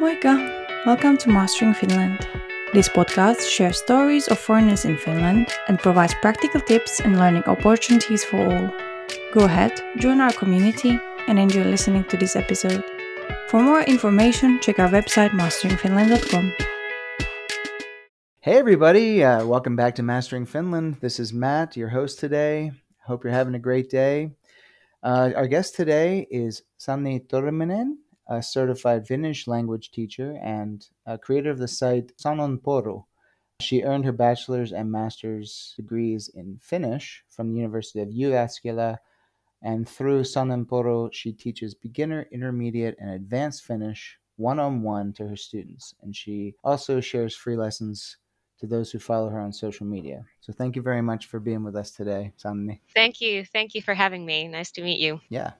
Moika! Welcome to Mastering Finland. This podcast shares stories of foreigners in Finland and provides practical tips and learning opportunities for all. Go ahead, join our community, and enjoy listening to this episode. For more information, check our website masteringfinland.com. Hey, everybody. Uh, welcome back to Mastering Finland. This is Matt, your host today. Hope you're having a great day. Uh, our guest today is Sanni Törmänen, a certified Finnish language teacher and creator of the site Sananpuru. She earned her bachelor's and master's degrees in Finnish from the University of Jyväskylä, and through Sananpuru, she teaches beginner, intermediate, and advanced Finnish one on one to her students. And she also shares free lessons to those who follow her on social media. So thank you very much for being with us today, Sanni. Thank you. Thank you for having me. Nice to meet you. Yeah.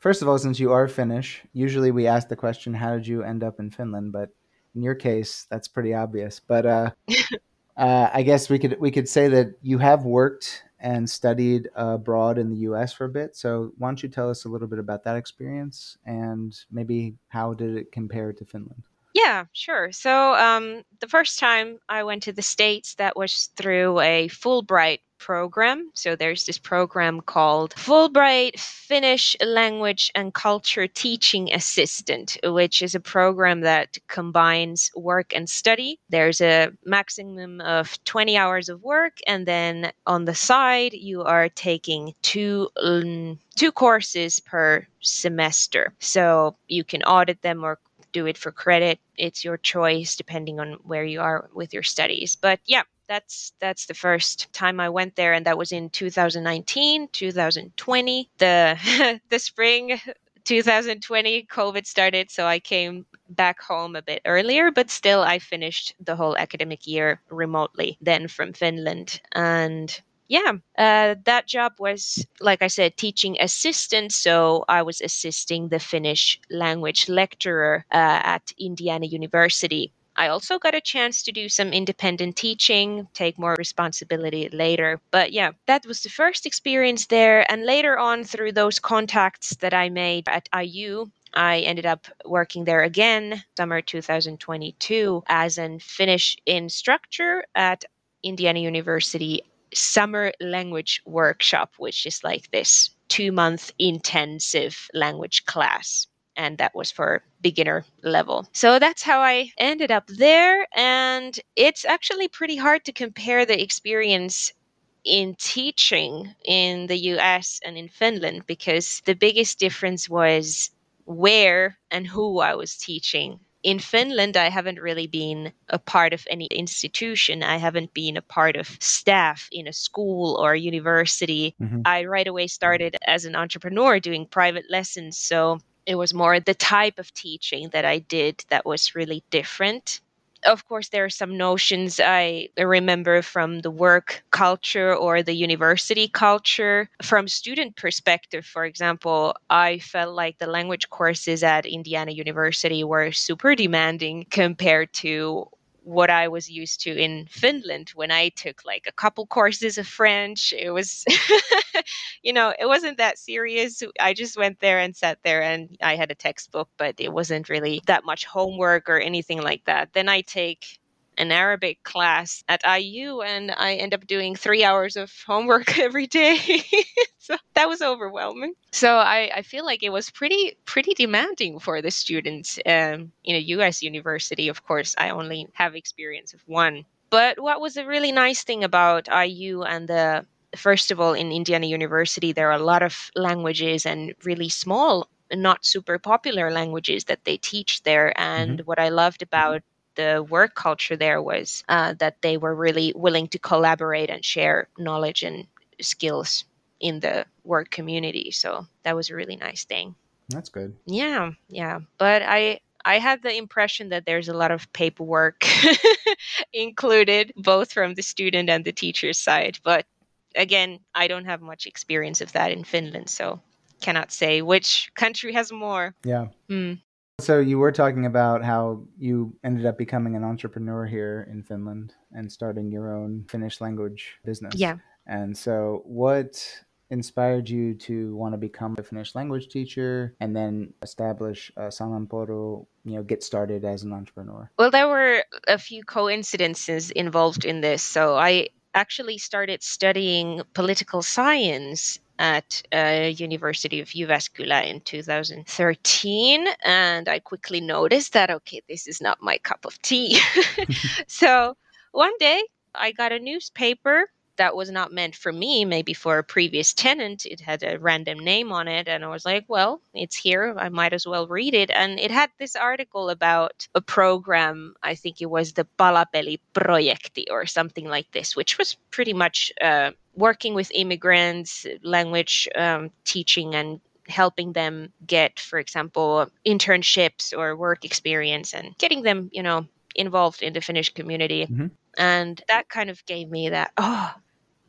First of all, since you are Finnish, usually we ask the question, how did you end up in Finland? But in your case, that's pretty obvious. But uh, uh, I guess we could we could say that you have worked and studied abroad in the U.S. for a bit. So why don't you tell us a little bit about that experience and maybe how did it compare to Finland? Yeah, sure. So um, the first time I went to the States, that was through a Fulbright program. So there's this program called Fulbright Finnish Language and Culture Teaching Assistant, which is a program that combines work and study. There's a maximum of 20 hours of work, and then on the side, you are taking two. Um, two courses per semester. So you can audit them or do it for credit. It's your choice depending on where you are with your studies. But yeah, that's that's the first time I went there and that was in 2019, 2020. The the spring 2020 COVID started, so I came back home a bit earlier, but still I finished the whole academic year remotely then from Finland. And yeah, uh, that job was, like I said, teaching assistant. So I was assisting the Finnish language lecturer uh, at Indiana University. I also got a chance to do some independent teaching, take more responsibility later. But yeah, that was the first experience there. And later on, through those contacts that I made at IU, I ended up working there again, summer 2022, as an Finnish instructor at Indiana University summer language workshop, which is like this two month intensive language class. And that was for beginner level. So that's how I ended up there. And it's actually pretty hard to compare the experience in teaching in the US and in Finland because the biggest difference was where and who I was teaching in Finland, I haven't really been a part of any institution. I haven't been a part of staff in a school or a university. Mm-hmm. I right away started as an entrepreneur doing private lessons. So it was more the type of teaching that I did that was really different of course, there are some notions I remember from the work culture or the university culture. From student perspective, for example, I felt like the language courses at Indiana University were super demanding compared to what I was used to in Finland when I took like a couple courses of French. It was, you know, it wasn't that serious. I just went there and sat there and I had a textbook, but it wasn't really that much homework or anything like that. Then I take an Arabic class at IU and I end up doing three hours of homework every day. so that was overwhelming. So I, I feel like it was pretty pretty demanding for the students um, in a US university. Of course, I only have experience of one. But what was a really nice thing about IU and the first of all in Indiana University there are a lot of languages and really small not super popular languages that they teach there and mm-hmm. what i loved about the work culture there was uh, that they were really willing to collaborate and share knowledge and skills in the work community. So that was a really nice thing. That's good. Yeah, yeah. But I I had the impression that there's a lot of paperwork included, both from the student and the teacher's side. But again, I don't have much experience of that in Finland, so cannot say which country has more. Yeah. Mm. So you were talking about how you ended up becoming an entrepreneur here in Finland and starting your own Finnish language business. Yeah. And so what inspired you to want to become a Finnish language teacher and then establish uh, you know, get started as an entrepreneur? Well, there were a few coincidences involved in this. So I actually started studying political science at uh, University of Jyväskylä in 2013, and I quickly noticed that okay, this is not my cup of tea. so one day I got a newspaper that was not meant for me, maybe for a previous tenant. It had a random name on it. And I was like, well, it's here. I might as well read it. And it had this article about a program. I think it was the Palapeli Projekti or something like this, which was pretty much uh, working with immigrants, language um, teaching, and helping them get, for example, internships or work experience and getting them, you know, involved in the Finnish community. Mm-hmm. And that kind of gave me that, oh,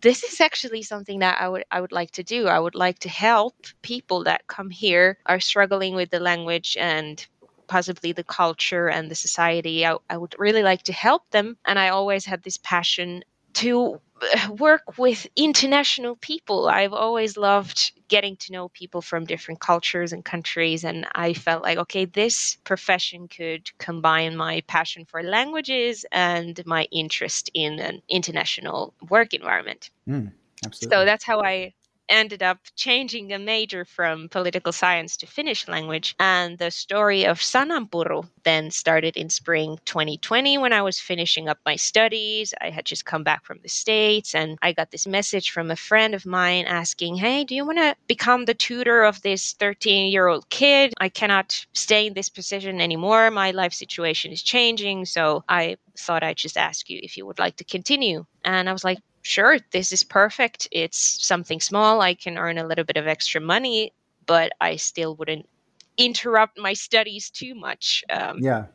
this is actually something that I would I would like to do. I would like to help people that come here are struggling with the language and possibly the culture and the society. I, I would really like to help them, and I always had this passion to work with international people. I've always loved getting to know people from different cultures and countries. And I felt like, okay, this profession could combine my passion for languages and my interest in an international work environment. Mm, absolutely. So that's how I ended up changing a major from political science to Finnish language. And the story of Sananpuru then started in spring 2020 when I was finishing up my studies. I had just come back from the States and I got this message from a friend of mine asking, Hey, do you want to become the tutor of this 13 year old kid? I cannot stay in this position anymore. My life situation is changing. So I thought I'd just ask you if you would like to continue. And I was like, sure, this is perfect. It's something small. I can earn a little bit of extra money, but I still wouldn't interrupt my studies too much. Um, yeah.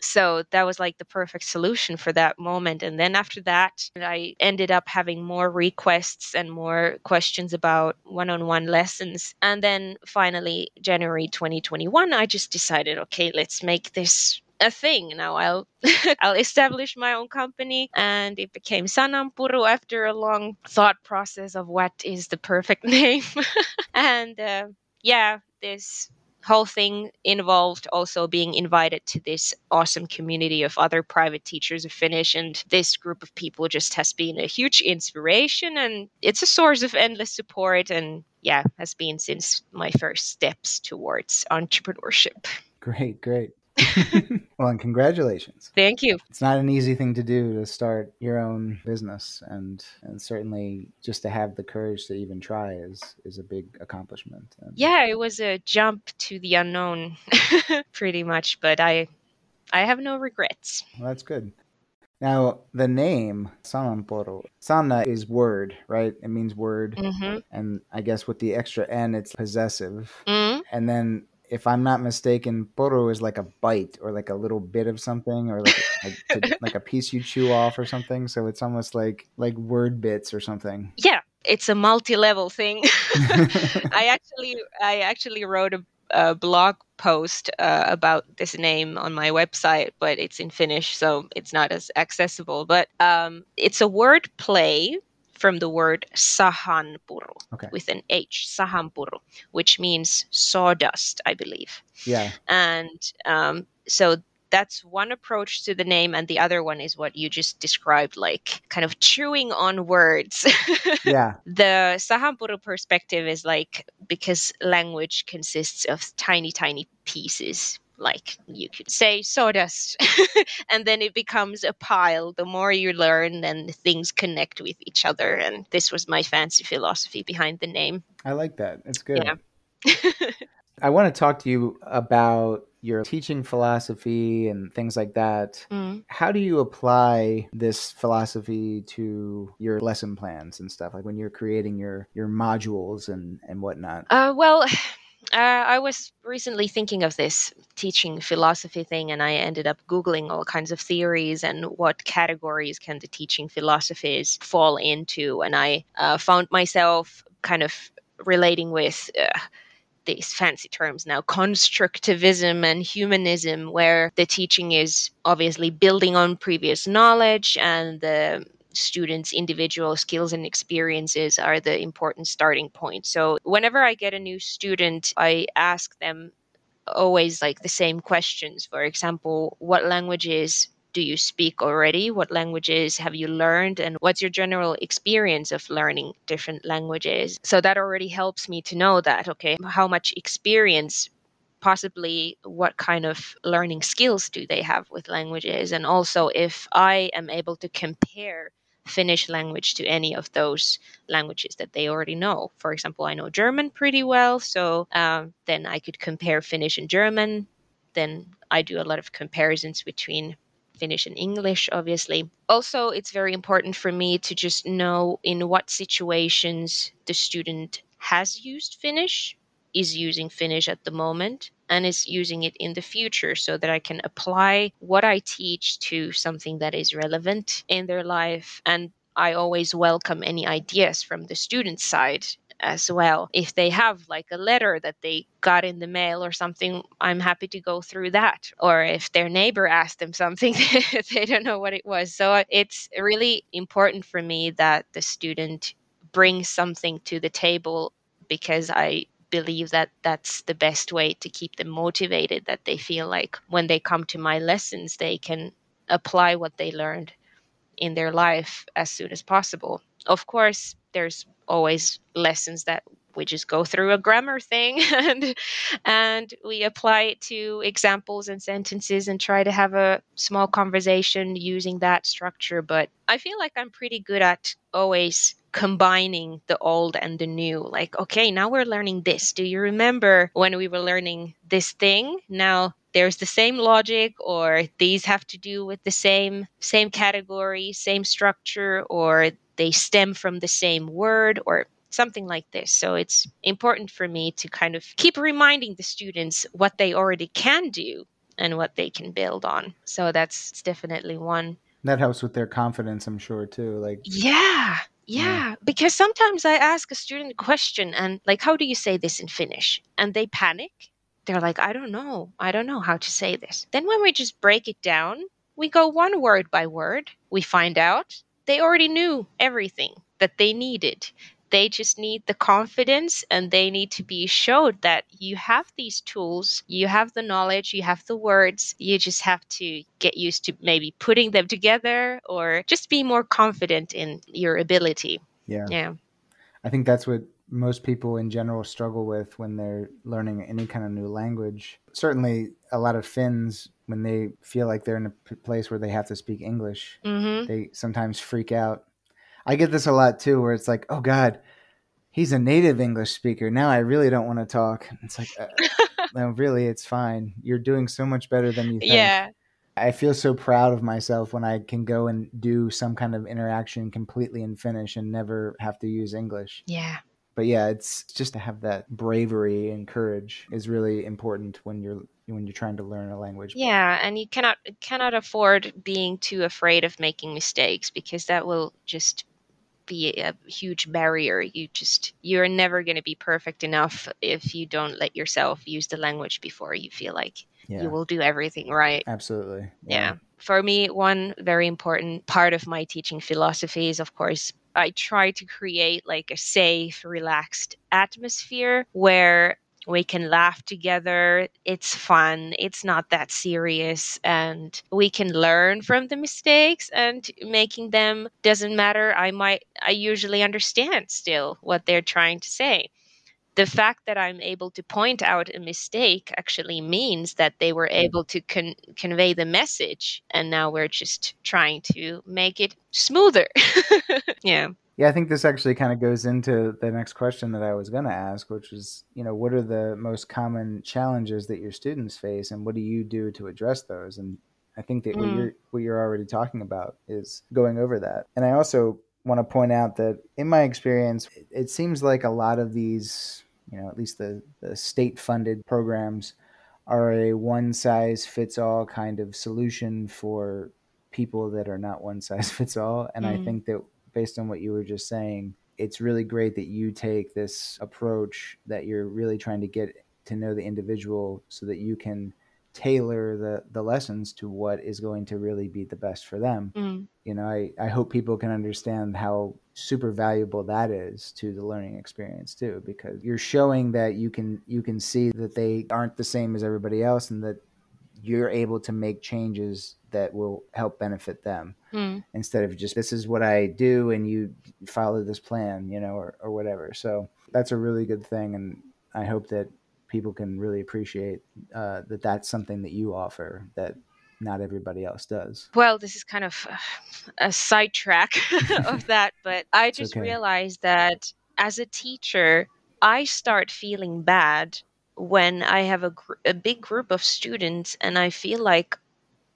So that was like the perfect solution for that moment. And then after that, I ended up having more requests and more questions about one on one lessons. And then finally, January 2021, I just decided, okay, let's make this a thing. Now I'll I'll establish my own company, and it became Sananpuru after a long thought process of what is the perfect name. and uh, yeah, this whole thing involved also being invited to this awesome community of other private teachers of Finnish. And this group of people just has been a huge inspiration and it's a source of endless support. And yeah, has been since my first steps towards entrepreneurship. Great, great. well, and congratulations. Thank you. It's not an easy thing to do to start your own business, and and certainly just to have the courage to even try is is a big accomplishment. And yeah, it was a jump to the unknown, pretty much, but I I have no regrets. Well, that's good. Now, the name Sananpuru, Sana is word, right? It means word. Mm-hmm. And I guess with the extra N, it's possessive. Mm-hmm. And then if I'm not mistaken, puru is like a bite or like a little bit of something or like a, to, like a piece you chew off or something. So it's almost like like word bits or something. Yeah, it's a multi-level thing. I actually I actually wrote a, a blog post uh, about this name on my website, but it's in Finnish, so it's not as accessible. But um, it's a word play from the word sahanpuru okay. with an H, sahanpuru, which means sawdust, I believe. Yeah. And um, so that's one approach to the name and the other one is what you just described like kind of chewing on words yeah the sahanpuru perspective is like because language consists of tiny tiny pieces like you could say sawdust and then it becomes a pile the more you learn then things connect with each other and this was my fancy philosophy behind the name i like that it's good yeah i want to talk to you about your teaching philosophy and things like that. Mm. How do you apply this philosophy to your lesson plans and stuff? Like when you're creating your your modules and and whatnot. Uh, well, uh, I was recently thinking of this teaching philosophy thing, and I ended up Googling all kinds of theories and what categories can the teaching philosophies fall into. And I uh, found myself kind of relating with. Uh, these fancy terms now constructivism and humanism where the teaching is obviously building on previous knowledge and the students' individual skills and experiences are the important starting point. So, whenever I get a new student, I ask them always like the same questions. For example, what languages do you speak already? What languages have you learned? And what's your general experience of learning different languages? So that already helps me to know that, okay, how much experience possibly what kind of learning skills do they have with languages? And also if i am able to compare finnish language to any of those languages that they already know. For example i know german pretty well so um, then i could compare finnish and german. Then i do a lot of comparisons between Finnish and English, obviously. Also, it's very important for me to just know in what situations the student has used Finnish is using Finnish at the moment and is using it in the future so that I can apply what I teach to something that is relevant in their life. And I always welcome any ideas from the student side as well. If they have like a letter that they got in the mail or something, I'm happy to go through that. Or if their neighbor asked them something, they don't know what it was. So it's really important for me that the student brings something to the table because I believe that that's the best way to keep them motivated that they feel like when they come to my lessons they can apply what they learned in their life as soon as possible. Of course there's always lessons that we just go through a grammar thing and and we apply it to examples and sentences and try to have a small conversation using that structure but i feel like i'm pretty good at always combining the old and the new like okay now we're learning this do you remember when we were learning this thing now there's the same logic or these have to do with the same same category same structure or they stem from the same word or something like this. So it's important for me to kind of keep reminding the students what they already can do and what they can build on. So that's definitely one. That helps with their confidence, I'm sure, too. Like, yeah. Mm. Yeah, because sometimes I ask a student a question and like, how do you say this in Finnish? And they panic. They're like, I don't know. I don't know how to say this. Then when we just break it down, we go one word by word. We find out they already knew everything that they needed. They just need the confidence and they need to be showed that you have these tools, you have the knowledge, you have the words. You just have to get used to maybe putting them together or just be more confident in your ability. Yeah. Yeah. I think that's what most people in general struggle with when they're learning any kind of new language. Certainly, a lot of Finns, when they feel like they're in a place where they have to speak English, Mm-hmm. they sometimes freak out. I get this a lot too, where it's like, oh God, he's a native English speaker. Now I really don't want to talk. It's like, uh, no, really, it's fine. You're doing so much better than you think. Yeah. I feel so proud of myself when I can go and do some kind of interaction completely in Finnish and never have to use English. Yeah. But yeah, it's just to have that bravery and courage is really important when you're when you're trying to learn a language. Yeah, and you cannot cannot afford being too afraid of making mistakes because that will just be a huge barrier. You just you're never going to be perfect enough if you don't let yourself use the language before you feel like Yeah, you will do everything right. absolutely. Yeah. For me, one very important part of my teaching philosophy is, of course, I try to create like a safe, relaxed atmosphere where we can laugh together. It's fun. It's not that serious. And we can learn from the mistakes and making them doesn't matter. I might, I usually understand still what they're trying to say the fact that I'm able to point out a mistake actually means that they were able to con- convey the message, and now we're just trying to make it smoother. yeah. Yeah, I think this actually kind of goes into the next question that I was going to ask, which is, you know, what are the most common challenges that your students face, and what do you do to address those? And I think that what Mm. you're what you're already talking about is going over that. And I also want to point out that in my experience, it, it seems like a lot of these, you know, at least the, the state funded programs are a one size fits all kind of solution for people that are not one size fits all. And I Mm. think that based on what you were just saying, it's really great that you take this approach that you're really trying to get to know the individual so that you can tailor the the lessons to what is going to really be the best for them Mm. you know i i hope people can understand how super valuable that is to the learning experience too because you're showing that you can you can see that they aren't the same as everybody else and that you're able to make changes that will help benefit them Mm. instead of just this is what I do and you follow this plan, you know, or, or whatever. So that's a really good thing. And I hope that people can really appreciate uh, that that's something that you offer that not everybody else does. Well, this is kind of uh, a sidetrack of that, but I just okay. realized that as a teacher, I start feeling bad when I have a, gr- a big group of students and I feel like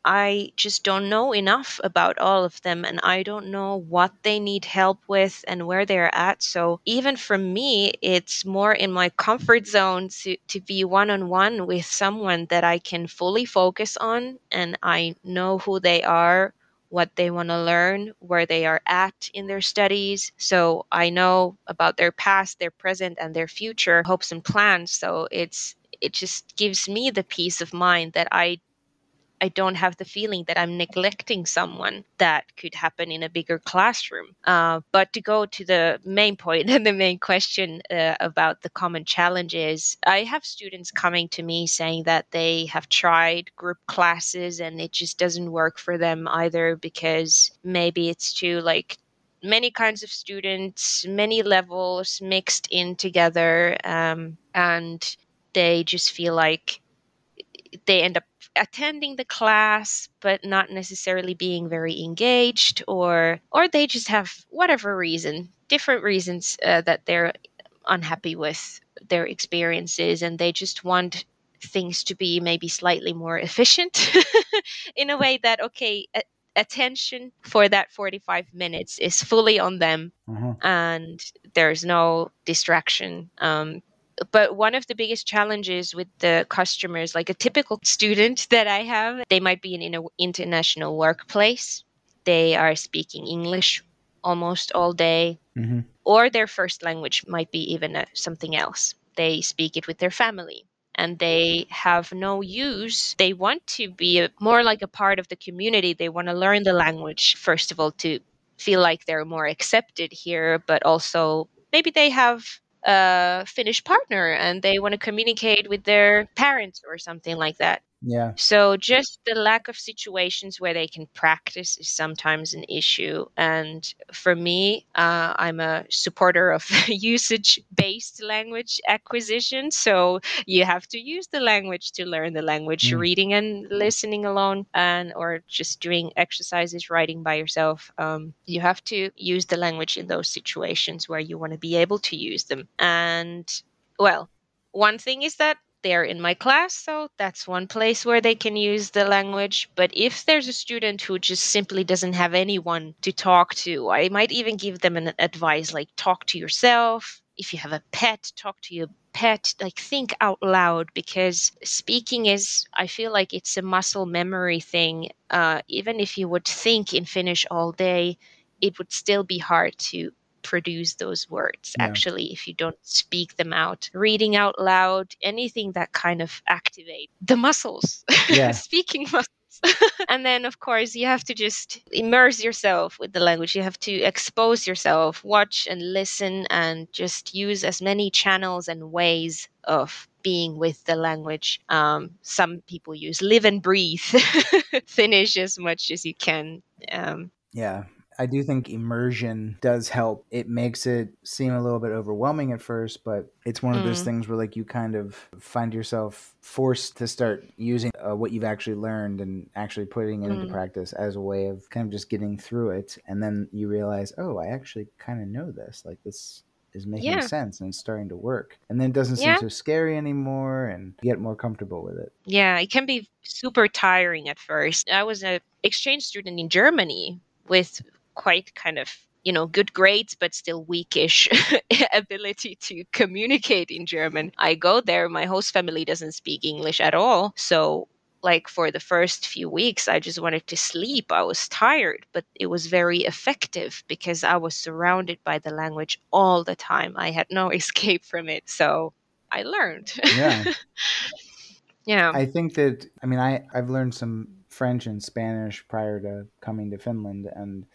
I just don't know enough about all of them and I don't know what they need help with and where they're at. So even for me, it's more in my comfort zone to, to be one on one with someone that I can fully focus on and I know who they are, what they want to learn, where they are at in their studies. So I know about their past, their present, and their future hopes and plans. So it's it just gives me the peace of mind that I I don't have the feeling that I'm neglecting someone that could happen in a bigger classroom. Uh, but to go to the main point and the main question uh, about the common challenges, I have students coming to me saying that they have tried group classes and it just doesn't work for them either because maybe it's too like many kinds of students, many levels mixed in together, um, and they just feel like they end up attending the class but not necessarily being very engaged or or they just have whatever reason different reasons uh, that they're unhappy with their experiences and they just want things to be maybe slightly more efficient in a way that okay a- attention for that 45 minutes is fully on them Uh-huh. and there's no distraction. Um, but one of the biggest challenges with the customers, like a typical student that I have, they might be in an international workplace. They are speaking English almost all day, hmm or their first language might be even uh, something else. They speak it with their family and they have no use. They want to be a, more like a part of the community. They want to learn the language, first of all, to feel like they're more accepted here, but also maybe they have a Finnish partner and they want to communicate with their parents or something like that. Yeah. So just the lack of situations where they can practice is sometimes an issue. And for me, uh, I'm a supporter of usage-based language acquisition. So you have to use the language to learn the language, Mm. reading and listening alone, and or just doing exercises, writing by yourself. Um, you have to use the language in those situations where you want to be able to use them. And well, one thing is that they're in my class, so that's one place where they can use the language. But if there's a student who just simply doesn't have anyone to talk to, I might even give them an advice like talk to yourself. If you have a pet, talk to your pet, like think out loud because speaking is, I feel like it's a muscle memory thing. Uh, even if you would think in Finnish all day, it would still be hard to produce those words Yeah. actually if you don't speak them out reading out loud anything that kind of activate the muscles Yeah. speaking muscles and then of course you have to just immerse yourself with the language you have to expose yourself watch and listen and just use as many channels and ways of being with the language um, some people use live and breathe Finnish as much as you can um, Yeah. I do think immersion does help. It makes it seem a little bit overwhelming at first, but it's one of those Mm. things where like you kind of find yourself forced to start using uh, what you've actually learned and actually putting it into Mm. practice as a way of kind of just getting through it. And then you realize, oh, I actually kind of know this. Like this is making Yeah. sense and it's starting to work. And then it doesn't seem Yeah. so scary anymore and you get more comfortable with it. Yeah, it can be super tiring at first. I was an exchange student in Germany with quite kind of, you know, good grades, but still weakish ability to communicate in German. I go there, my host family doesn't speak English at all. So, like, for the first few weeks, I just wanted to sleep. I was tired, but it was very effective because I was surrounded by the language all the time. I had no escape from it. So, I learned. Yeah. Yeah. I think that I mean I I've learned some French and Spanish prior to coming to Finland and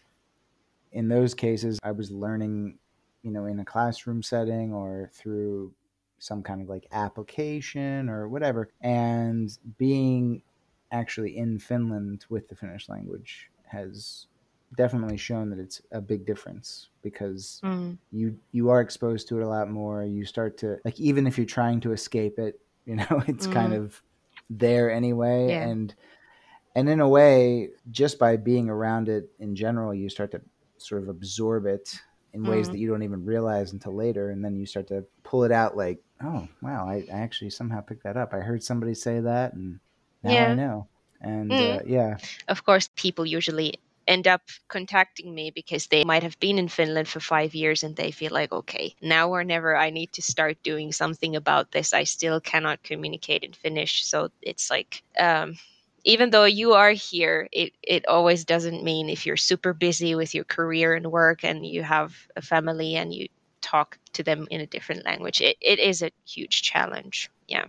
in those cases I was learning you know in a classroom setting or through some kind of like application or whatever and being actually in Finland with the Finnish language has definitely shown that it's a big difference because Mm. you you are exposed to it a lot more you start to like even if you're trying to escape it you know it's kind Mm. of there anyway Yeah. and and in a way just by being around it in general you start to sort of absorb it in ways Mm. that you don't even realize until later and then you start to pull it out like oh wow i, I actually somehow picked that up i heard somebody say that and now Yeah. i know and Mm. uh, yeah Of course, people usually end up contacting me because they might have been in Finland for five years and they feel like, okay, now or never, I need to start doing something about this. I still cannot communicate in Finnish. So it's like, um, even though you are here, it, it always doesn't mean if you're super busy with your career and work and you have a family and you talk to them in a different language, it, it is a huge challenge. Yeah.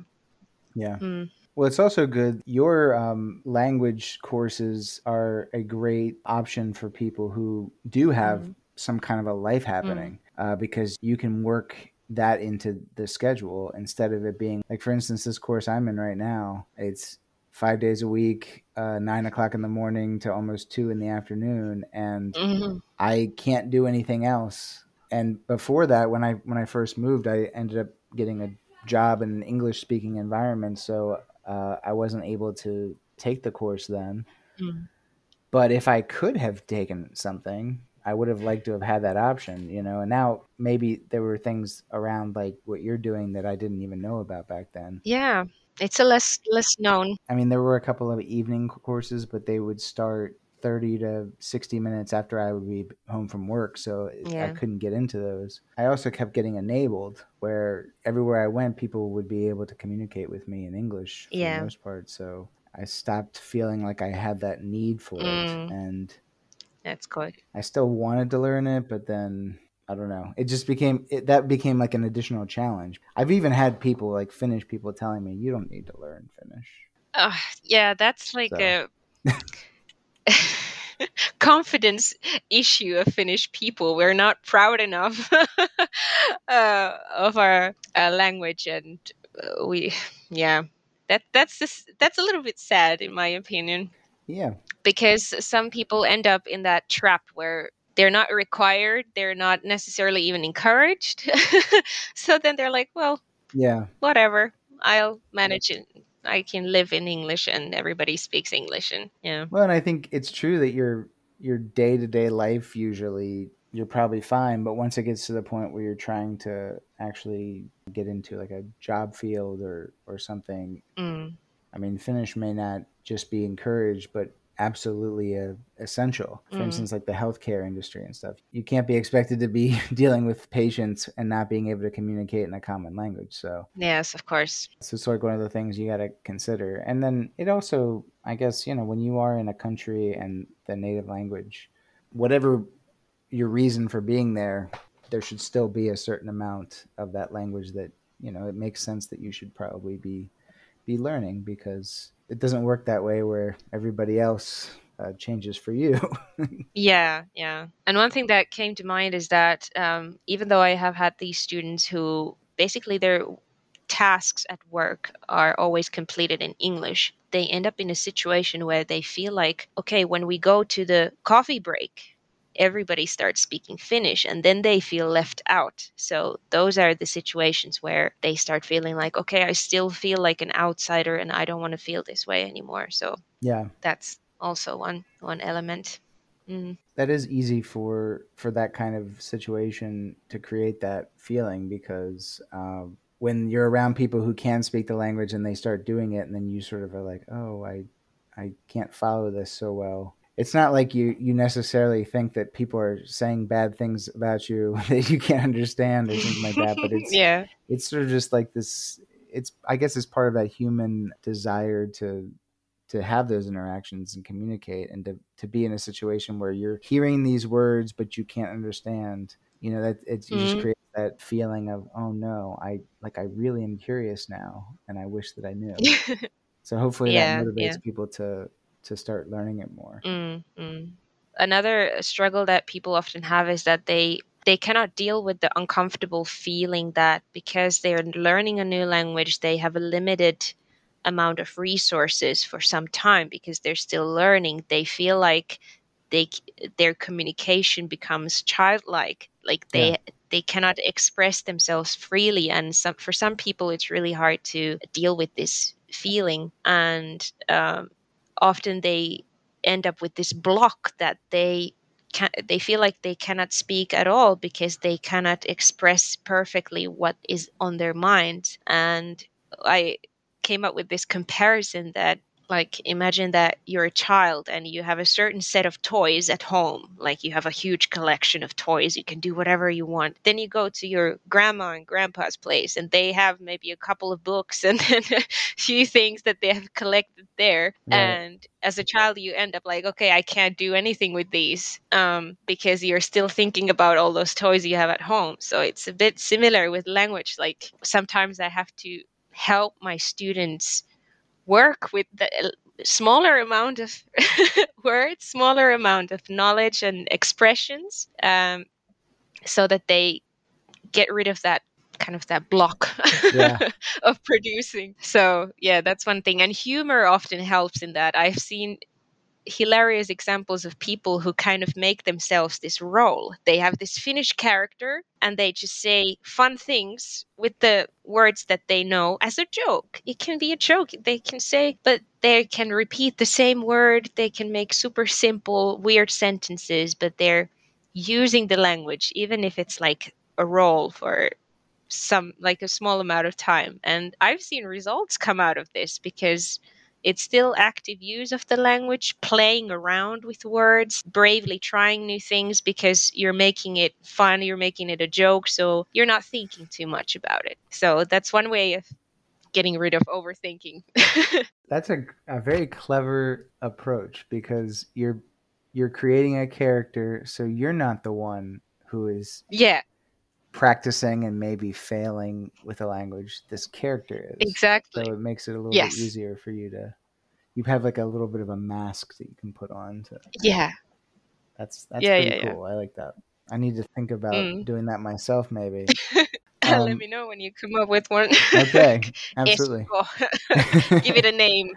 yeah Mm. Well, it's also good. Your um, language courses are a great option for people who do have Mhm. some kind of a life happening uh, because you can work that into the schedule instead of it being like, for instance, this course I'm in right now, it's five days a week, uh, nine o'clock in the morning to almost two in the afternoon. And Mhm. I can't do anything else. And before that, when I when I first moved, I ended up getting a job in an English speaking environment, so uh, I wasn't able to take the course then. Mm. But if I could have taken something, I would have liked to have had that option, you know. And now maybe there were things around like what you're doing that I didn't even know about back then. Yeah. It's a less less known. I mean, there were a couple of evening courses, but they would start 30 to 60 minutes after I would be home from work. So it- I couldn't get into those. I also kept getting enabled where everywhere I went, people would be able to communicate with me in English for Yeah. the most part. So I stopped feeling like I had that need for Mm. it. And That's good. I still wanted to learn it, but then I don't know. It just became it, that became like an additional challenge. I've even had people like Finnish people telling me, "You don't need to learn Finnish." Uh, yeah, that's like So. a confidence issue of Finnish people. We're not proud enough uh, of our uh, language, and uh, we, yeah, that that's this that's a little bit sad in my opinion Yeah, because some people end up in that trap where they're not required, they're not necessarily even encouraged. so then they're like, well, yeah. whatever, I'll manage it. I can live in English and everybody speaks English and yeah. Well, and I think it's true that your your day to day life usually you're probably fine, but once it gets to the point where you're trying to actually get into like a job field or or something, Mm. I mean, Finnish may not just be encouraged, but absolutely uh, essential. For Mm. instance, like the healthcare industry and stuff, you can't be expected to be dealing with patients and not being able to communicate in a common language. So Yes, of course. so it's like one of the things you got to consider. And then it also, I guess, you know, when you are in a country and the native language, whatever your reason for being there, there should still be a certain amount of that language that, you know, it makes sense that you should probably be be learning because it doesn't work that way where everybody else uh, changes for you. Yeah, yeah. And one thing that came to mind is that um, even though I have had these students who basically their tasks at work are always completed in English, they end up in a situation where they feel like, okay, when we go to the coffee break, everybody starts speaking Finnish and then they feel left out. So those are the situations where they start feeling like, okay, I still feel like an outsider and I don't want to feel this way anymore. So yeah. that's also one one element. Mm. that is easy for for that kind of situation to create that feeling because um, when you're around people who can speak the language and they start doing it and then you sort of are like oh i i can't follow this so well it's not like you you necessarily think that people are saying bad things about you that you can't understand or something like that but it's yeah. it's sort of just like this it's i guess it's part of that human desire to to have those interactions and communicate and to, to be in a situation where you're hearing these words but you can't understand you know that it's you just Mhm. create that feeling of oh no i like i really am curious now and i wish that i knew so hopefully Yeah, that motivates yeah. people to to start learning it more Mm, mm. Another struggle that people often have is that they they cannot deal with the uncomfortable feeling that because they're learning a new language, they have a limited amount of resources for some time because they're still learning. They feel like they their communication becomes childlike, like they Yeah. they cannot express themselves freely, and some for some people it's really hard to deal with this feeling, and um, often they end up with this block that they can they feel like they cannot speak at all because they cannot express perfectly what is on their mind and i came up with this comparison that like imagine that you're a child and you have a certain set of toys at home like you have a huge collection of toys you can do whatever you want. Then you go to your grandma and grandpa's place and they have maybe a couple of books and then a few things that they have collected there. Right. and as a child you end up like okay i can't do anything with these um, because you're still thinking about all those toys you have at home. So it's a bit similar with language like sometimes i have to help my students work with the uh, smaller amount of words smaller amount of knowledge and expressions um, so that they get rid of that kind of that block Yeah. of producing. So yeah that's one thing. And humor often helps in that. I've seen hilarious examples of people who kind of make themselves this role. They have this Finnish character and they just say fun things with the words that they know as a joke. It can be a joke. They can say, but they can repeat the same word. They can make super simple, weird sentences, but they're using the language, even if it's like a role for some like a small amount of time. And I've seen results come out of this because it's still active use of the language, playing around with words, bravely trying new things because you're making it fun, you're making it a joke, so you're not thinking too much about it. So that's one way of getting rid of overthinking. That's a, a very clever approach because you're you're creating a character so you're not the one who is yeah, practicing and maybe failing with a language this character is exactly. so it makes it a little Yes. bit easier for you to you have like a little bit of a mask that you can put on to Yeah. that's that's Yeah, pretty yeah, yeah. cool i like that i need to think about Mm. doing that myself maybe Let Um, me know when you come up with one. okay absolutely. Give it a name.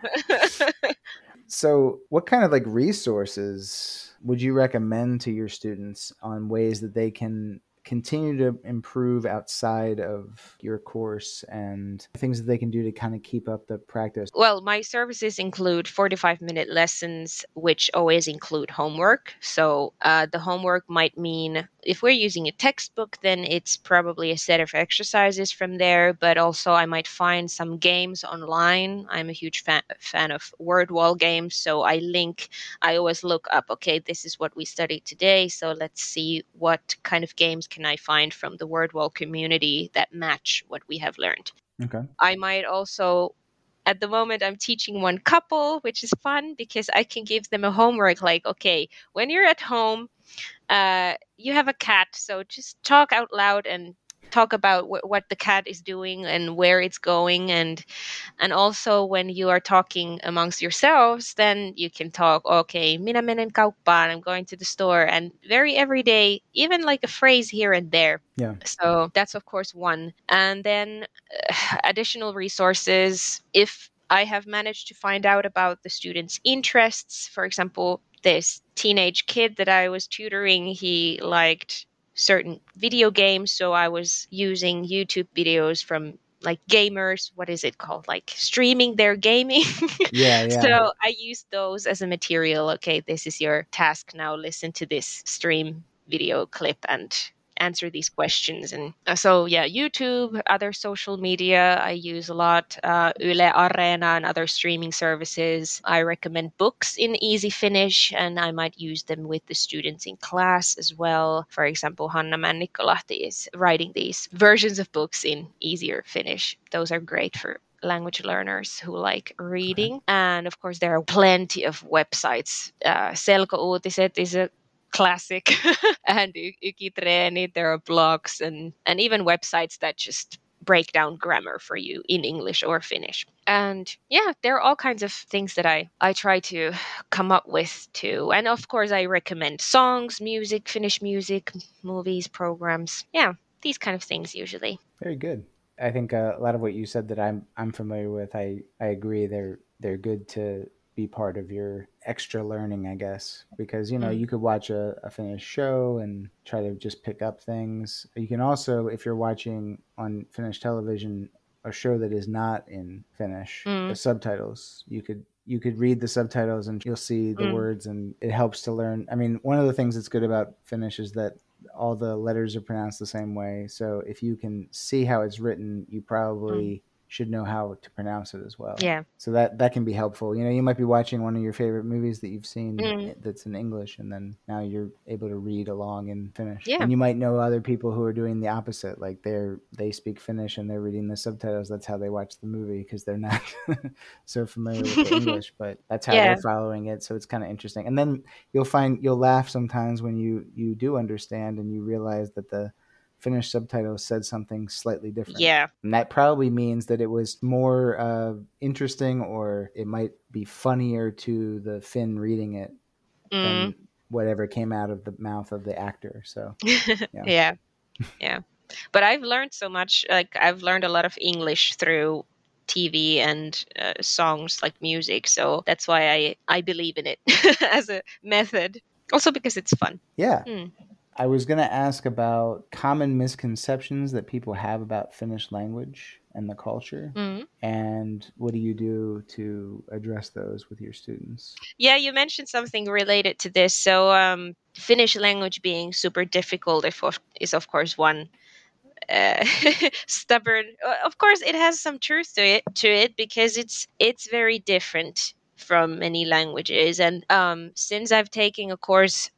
So, what kind of like resources would you recommend to your students on ways that they can continue to improve outside of your course and things that they can do to kind of keep up the practice? Well, my services include 45 minute lessons, which always include homework. So uh, the homework might mean if we're using a textbook, then it's probably a set of exercises from there. But also, I might find some games online. I'm a huge fan, fan of Wordwall games. So I link, I always look up, okay, this is what we studied today. So let's see what kind of games can I find from the Wordwall community that match what we have learned. Okay. I might also at the moment I'm teaching one couple, which is fun because I can give them a homework like, okay, when you're at home, uh, you have a cat, so just talk out loud and talk about wh- what the cat is doing and where it's going and and also when you are talking amongst yourselves then you can talk okay minä menen kauppaan i'm going to the store and very everyday even like a phrase here and there. Yeah. so that's of course one. And then uh, additional resources. If i have managed to find out about the students interests for example this teenage kid that i was tutoring he liked certain video games so i was using youtube videos from like gamers what is it called like streaming their gaming. Yeah, yeah. so i used those as a material. Okay this is your task. Now listen to this stream video clip and answer these questions. And uh, so yeah youtube other social media i use a lot uh, Yle Areena and other streaming services. I recommend books in easy finnish and i might use them with the students in class as well. For example Hanna Männikkölahti is writing these versions of books in easier finnish those are great for language learners who like reading. And of course, there are plenty of websites. Uh, Selko Uutiset is a classic and YKI-treeni. There are blogs and, and even websites that just break down grammar for you in English or Finnish. And yeah, there are all kinds of things that I, I try to come up with too. And of course, I recommend songs, music, Finnish music, movies, programs. Yeah, these kind of things usually. Very good. I think uh, a lot of what you said that I'm I'm familiar with. I I agree. They're they're good to be part of your extra learning, I guess, because you know mm. you could watch a, a Finnish show and try to just pick up things. You can also, if you're watching on Finnish television, a show that is not in Finnish, mm. the subtitles, you could you could read the subtitles and you'll see the mm. words and it helps to learn. I mean, one of the things that's good about Finnish is that all the letters are pronounced the same way. So if you can see how it's written, you probably mm should know how to pronounce it as well. Yeah. So that that can be helpful. You know, you might be watching one of your favorite movies that you've seen mm. that's in English, and then now you're able to read along in Finnish. Yeah. And you might know other people who are doing the opposite, like they're they speak Finnish and they're reading the subtitles. That's how they watch the movie because they're not so familiar with the English, but that's how yeah. they're following it. So it's kind of interesting. And then you'll find you'll laugh sometimes when you you do understand and you realize that the Finnish subtitles said something slightly different. Yeah. And that probably means that it was more uh, interesting or it might be funnier to the Finn reading it mm. than whatever came out of the mouth of the actor. So, yeah. yeah. yeah. But I've learned so much. Like, I've learned a lot of English through TV and uh, songs like music. So that's why I, I believe in it as a method. Also because it's fun. Yeah. Mm. I was going to ask about common misconceptions that people have about Finnish language and the culture. Mm-hmm. And what do you do to address those with your students? Yeah, you mentioned something related to this. So, um, Finnish language being super difficult is, of course, one uh, stubborn. Of course, it has some truth to it to it because it's it's very different from many languages. And um, since I've taken a course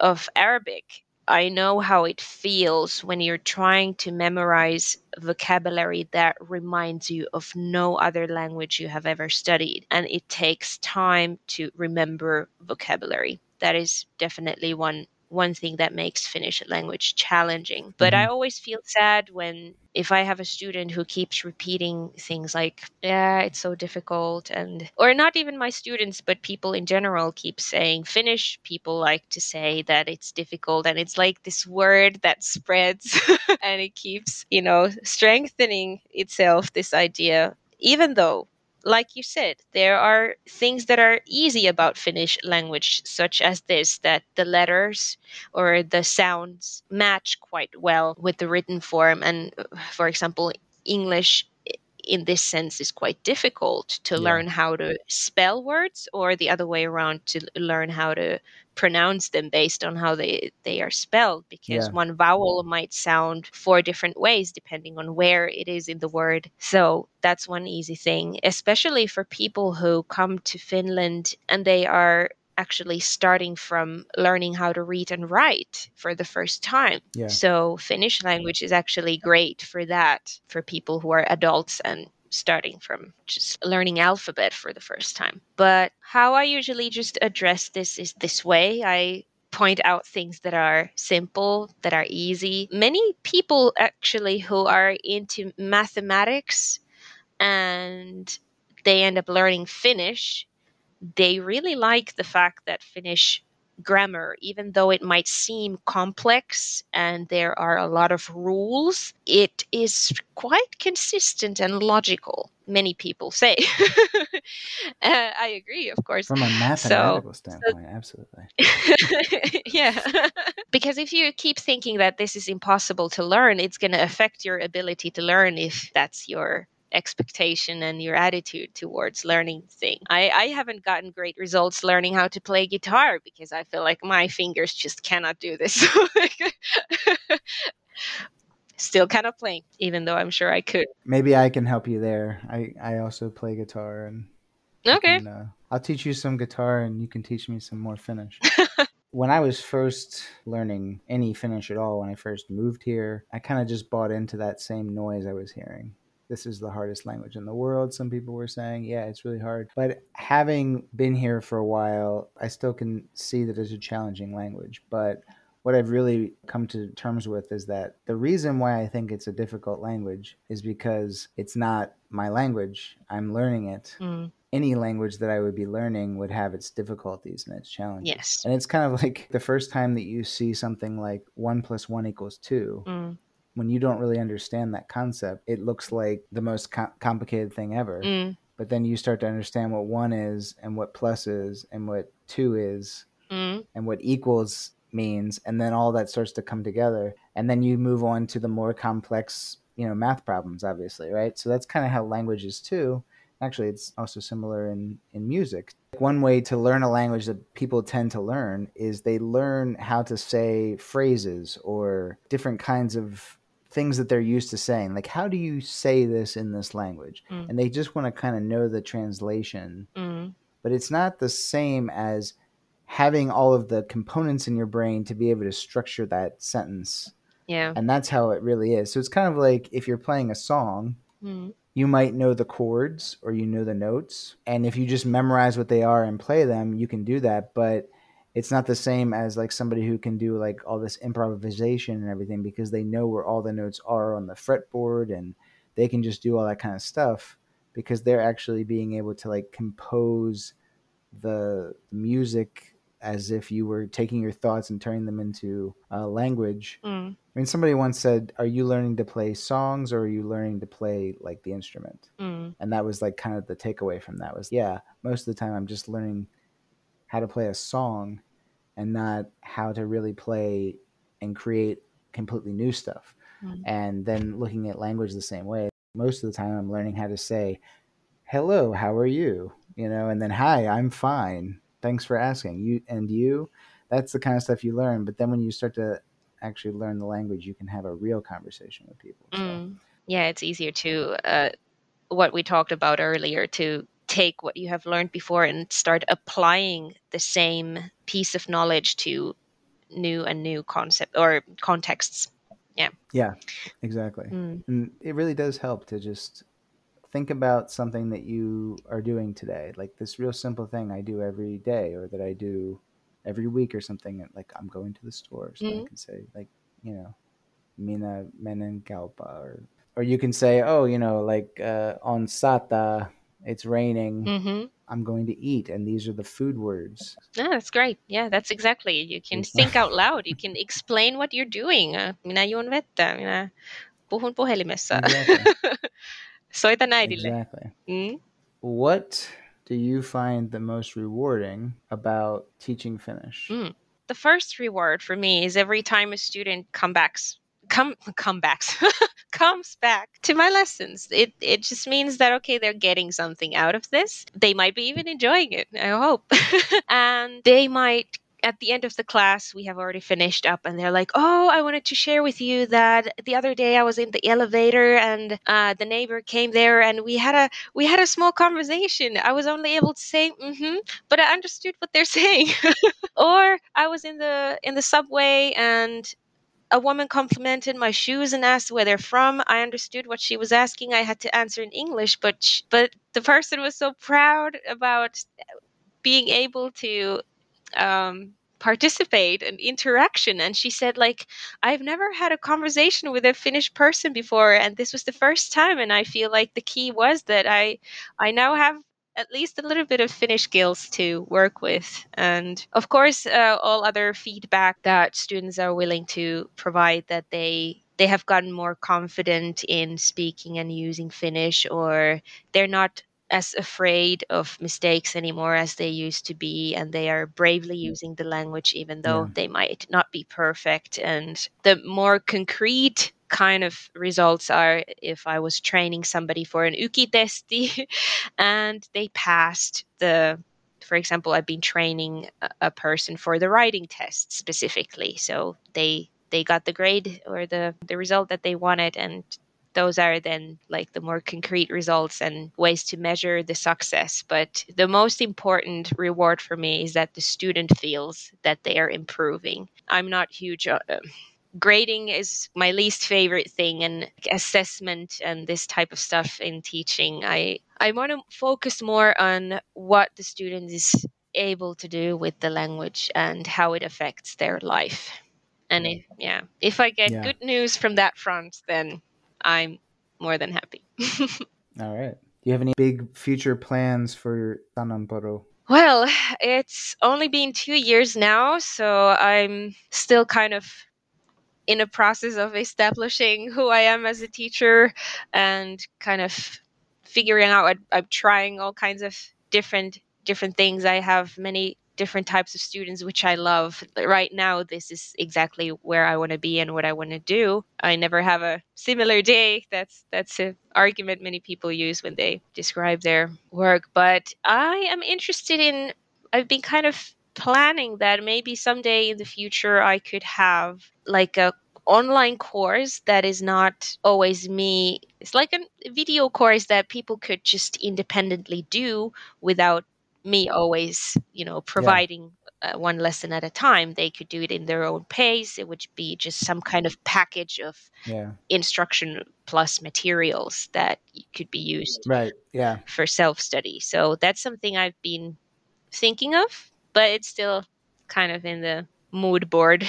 of Arabic, I know how it feels when you're trying to memorize vocabulary that reminds you of no other language you have ever studied. And it takes time to remember vocabulary. That is definitely one one thing that makes Finnish language challenging. But mm-hmm. I always feel sad when if I have a student who keeps repeating things like, yeah, it's so difficult and or not even my students, but people in general keep saying Finnish people like to say that it's difficult and it's like this word that spreads and it keeps, you know, strengthening itself this idea even though like you said, there are things that are easy about Finnish language, such as this that the letters or the sounds match quite well with the written form. And uh, for example, English in this sense is quite difficult to yeah. learn how to spell words or the other way around to learn how to pronounce them based on how they, they are spelled because yeah. one vowel might sound four different ways depending on where it is in the word. So that's one easy thing, especially for people who come to Finland and they are actually starting from learning how to read and write for the first time. Yeah. So Finnish language is actually great for that for people who are adults and starting from just learning alphabet for the first time. But how I usually just address this is this way. I point out things that are simple, that are easy. Many people actually who are into mathematics and they end up learning Finnish they really like the fact that Finnish grammar, even though it might seem complex and there are a lot of rules, it is quite consistent and logical. Many people say. uh, I agree, of course. From a mathematical so, standpoint, so, absolutely. yeah. because if you keep thinking that this is impossible to learn, it's going to affect your ability to learn if that's your expectation and your attitude towards learning thing. I, I haven't gotten great results learning how to play guitar because I feel like my fingers just cannot do this. Still kind of playing, even though I'm sure I could. Maybe I can help you there. I, I also play guitar and okay. Can, uh, I'll teach you some guitar and you can teach me some more Finnish. when I was first learning any Finnish at all, when I first moved here, I kind of just bought into that same noise I was hearing this is the hardest language in the world. Some people were saying, yeah, it's really hard. But having been here for a while, I still can see that it's a challenging language. But what I've really come to terms with is that the reason why I think it's a difficult language is because it's not my language. I'm learning it. Mm. Any language that I would be learning would have its difficulties and its challenges. Yes. And it's kind of like the first time that you see something like one plus one equals two. Mm. When you don't really understand that concept, it looks like the most co- complicated thing ever. Mm. But then you start to understand what one is and what plus is and what two is Mm. and what equals means and then all that starts to come together and then you move on to the more complex you know math problems obviously right so that's kind of how language is too actually it's also similar in in music one way to learn a language that people tend to learn is they learn how to say phrases or different kinds of things that they're used to saying like how do you say this in this language Mm. and they just want to kind of know the translation Mm. but it's not the same as having all of the components in your brain to be able to structure that sentence. Yeah. And that's how it really is. So it's kind of like if you're playing a song, Mm. you might know the chords or you know the notes. And if you just memorize what they are and play them, you can do that. But it's not the same as like somebody who can do like all this improvisation and everything because they know where all the notes are on the fretboard and they can just do all that kind of stuff because they're actually being able to like compose the music as if you were taking your thoughts and turning them into uh, language. Mm. I mean, somebody once said, "Are you learning to play songs, or are you learning to play like the instrument?" Mm. And that was like kind of the takeaway from that was, yeah, most of the time I'm just learning how to play a song, and not how to really play and create completely new stuff. Mm. And then looking at language the same way, most of the time I'm learning how to say, "Hello, how are you?" You know, and then "Hi, I'm fine." Thanks for asking. You and you, that's the kind of stuff you learn. But then when you start to actually learn the language, you can have a real conversation with people. So, Mm. Yeah, it's easier to uh, what we talked about earlier to take what you have learned before and start applying the same piece of knowledge to new and new concept or contexts. yeah, Yeah. exactly. Mm. And it really does help to just think about something that you are doing today, like this real simple thing I do every day or that I do every week or something. Like I'm going to the store, so I Mhm. can say like you know, mina menen galpa, or or you can say oh you know like uh, on sata it's raining. hmm I'm going to eat, and these are the food words. Yeah, that's great. Yeah, that's exactly. You can think out loud. You can explain what you're doing. Uh, minä juon vettä. Minä puhun puhelimessa. Exactly. Soitan äidille. Exactly. Mm? What do you find the most rewarding about teaching Finnish? Mm. The first reward for me is every time a student comes backs, come come backs, comes back to my lessons. It it just means that okay, they're getting something out of this. They might be even enjoying it. I hope, and they might. At the end of the class, we have already finished up, and they're like, "Oh, I wanted to share with you that the other day I was in the elevator, and uh, the neighbor came there, and we had a we had a small conversation. I was only able to say mm-hmm, but I understood what they're saying. or I was in the in the subway and a woman complimented my shoes and asked where they're from. I understood what she was asking. I had to answer in English, but but the person was so proud about being able to um, participate and interaction and she said like i've never had a conversation with a finnish person before and this was the first time and i feel like the key was that i i now have at least a little bit of Finnish skills to work with. And of course, uh, all other feedback that students are willing to provide that they they have gotten more confident in speaking and using Finnish, or they're not as afraid of mistakes anymore as they used to be, and they are bravely using the language even though Yeah. they might not be perfect. And the more concrete kind of results are if I was training somebody for an YKI testi and they passed the for example I've been training a, person for the writing test specifically. So they they got the grade or the the result that they wanted and those are then like the more concrete results and ways to measure the success. But the most important reward for me is that the student feels that they are improving. I'm not huge uh, grading is my least favorite thing and assessment and this type of stuff in teaching i i want to focus more on what the student is able to do with the language and how it affects their life and if, yeah if i get Yeah. good news from that front then i'm more than happy All right. Do you have any big future plans for Sananpuru? Well, it's only been two years now, so I'm still kind of in a process of establishing who I am as a teacher and kind of figuring out. I'm, trying all kinds of different different things. I have many different types of students, which I love. Right now, this is exactly where I want to be and what I want to do. I never have a similar day. That's that's an argument many people use when they describe their work. But I am interested in. I've been kind of planning that maybe someday in the future I could have like a online course that is not always me it's like a video course that people could just independently do without me always you know providing uh, one lesson at a time they could do it in their own pace it would be just some kind of package of Yeah. instruction plus materials that could be used Right. Yeah. for self study. So that's something I've been thinking of, but it's still kind of in the mood board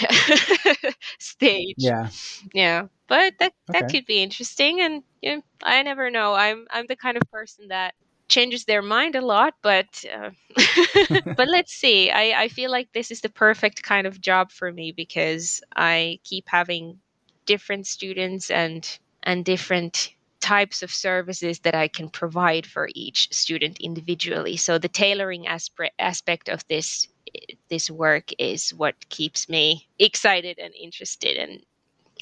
stage. Yeah. Yeah. But that that could be interesting and yeah, I never know. I'm I'm the kind of person that changes their mind a lot, but uh, but let's see. I I feel like this is the perfect kind of job for me because I keep having different students and and different types of services that I can provide for each student individually. So the tailoring aspect aspect of this this work is what keeps me excited and interested and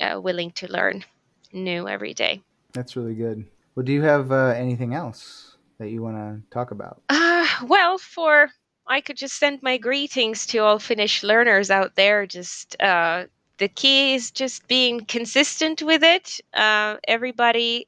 uh, willing to learn new every day. That's really good. Well, do you have uh, anything else that you want to talk about? Uh, well, for I could just send my greetings to all Finnish learners out there. Just uh, the key is just being consistent with it. Uh, everybody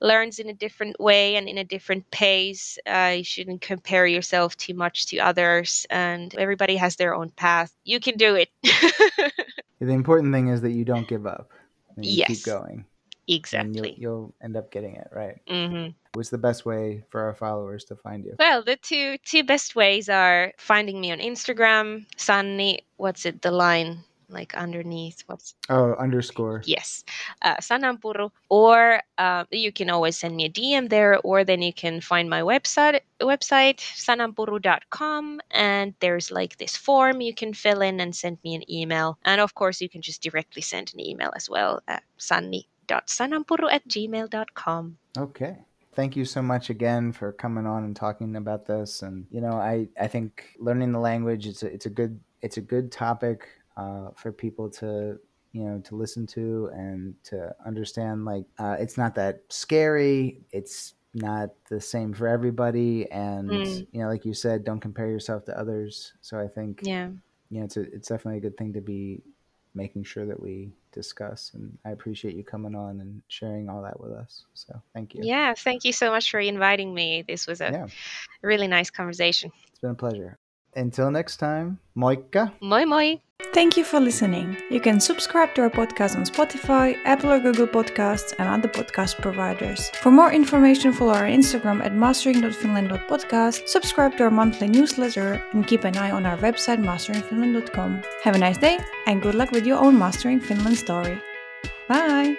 learns in a different way and in a different pace. Uh, you shouldn't compare yourself too much to others, and everybody has their own path. You can do it. The important thing is that you don't give up. And you Yes. keep going. And exactly. you'll, you'll end up getting it right. Mm-hmm. What's the best way for our followers to find you? Well, the two two best ways are finding me on Instagram, Sanni. What's it? The line like underneath. What's Oh, underscore. yes, uh, Sananpuru. Or uh, you can always send me a DM there, or then you can find my website website sananpuru.com, and there's like this form you can fill in and send me an email. And of course, you can just directly send an email as well at sanni.sananpuru at gmail.com. Okay. Thank you so much again for coming on and talking about this. And you know, I I think learning the language it's a it's a good it's a good topic uh, for people to you know to listen to and to understand. Like uh, it's not that scary. It's not the same for everybody. And Mm. you know, like you said, don't compare yourself to others. So I think Yeah. you know it's a, it's definitely a good thing to be making sure that we discuss. And I appreciate you coming on and sharing all that with us. So thank you. Yeah, thank you so much for inviting me. This was a Yeah. really nice conversation. It's been a pleasure. Until next time, moikka. Moi moi! Thank you for listening. You can subscribe to our podcast on Spotify, Apple or Google Podcasts, and other podcast providers. For more information, follow our Instagram at mastering.finland.podcast, subscribe to our monthly newsletter, and keep an eye on our website masteringfinland.com. Have a nice day, and good luck with your own Mastering Finland story. Bye!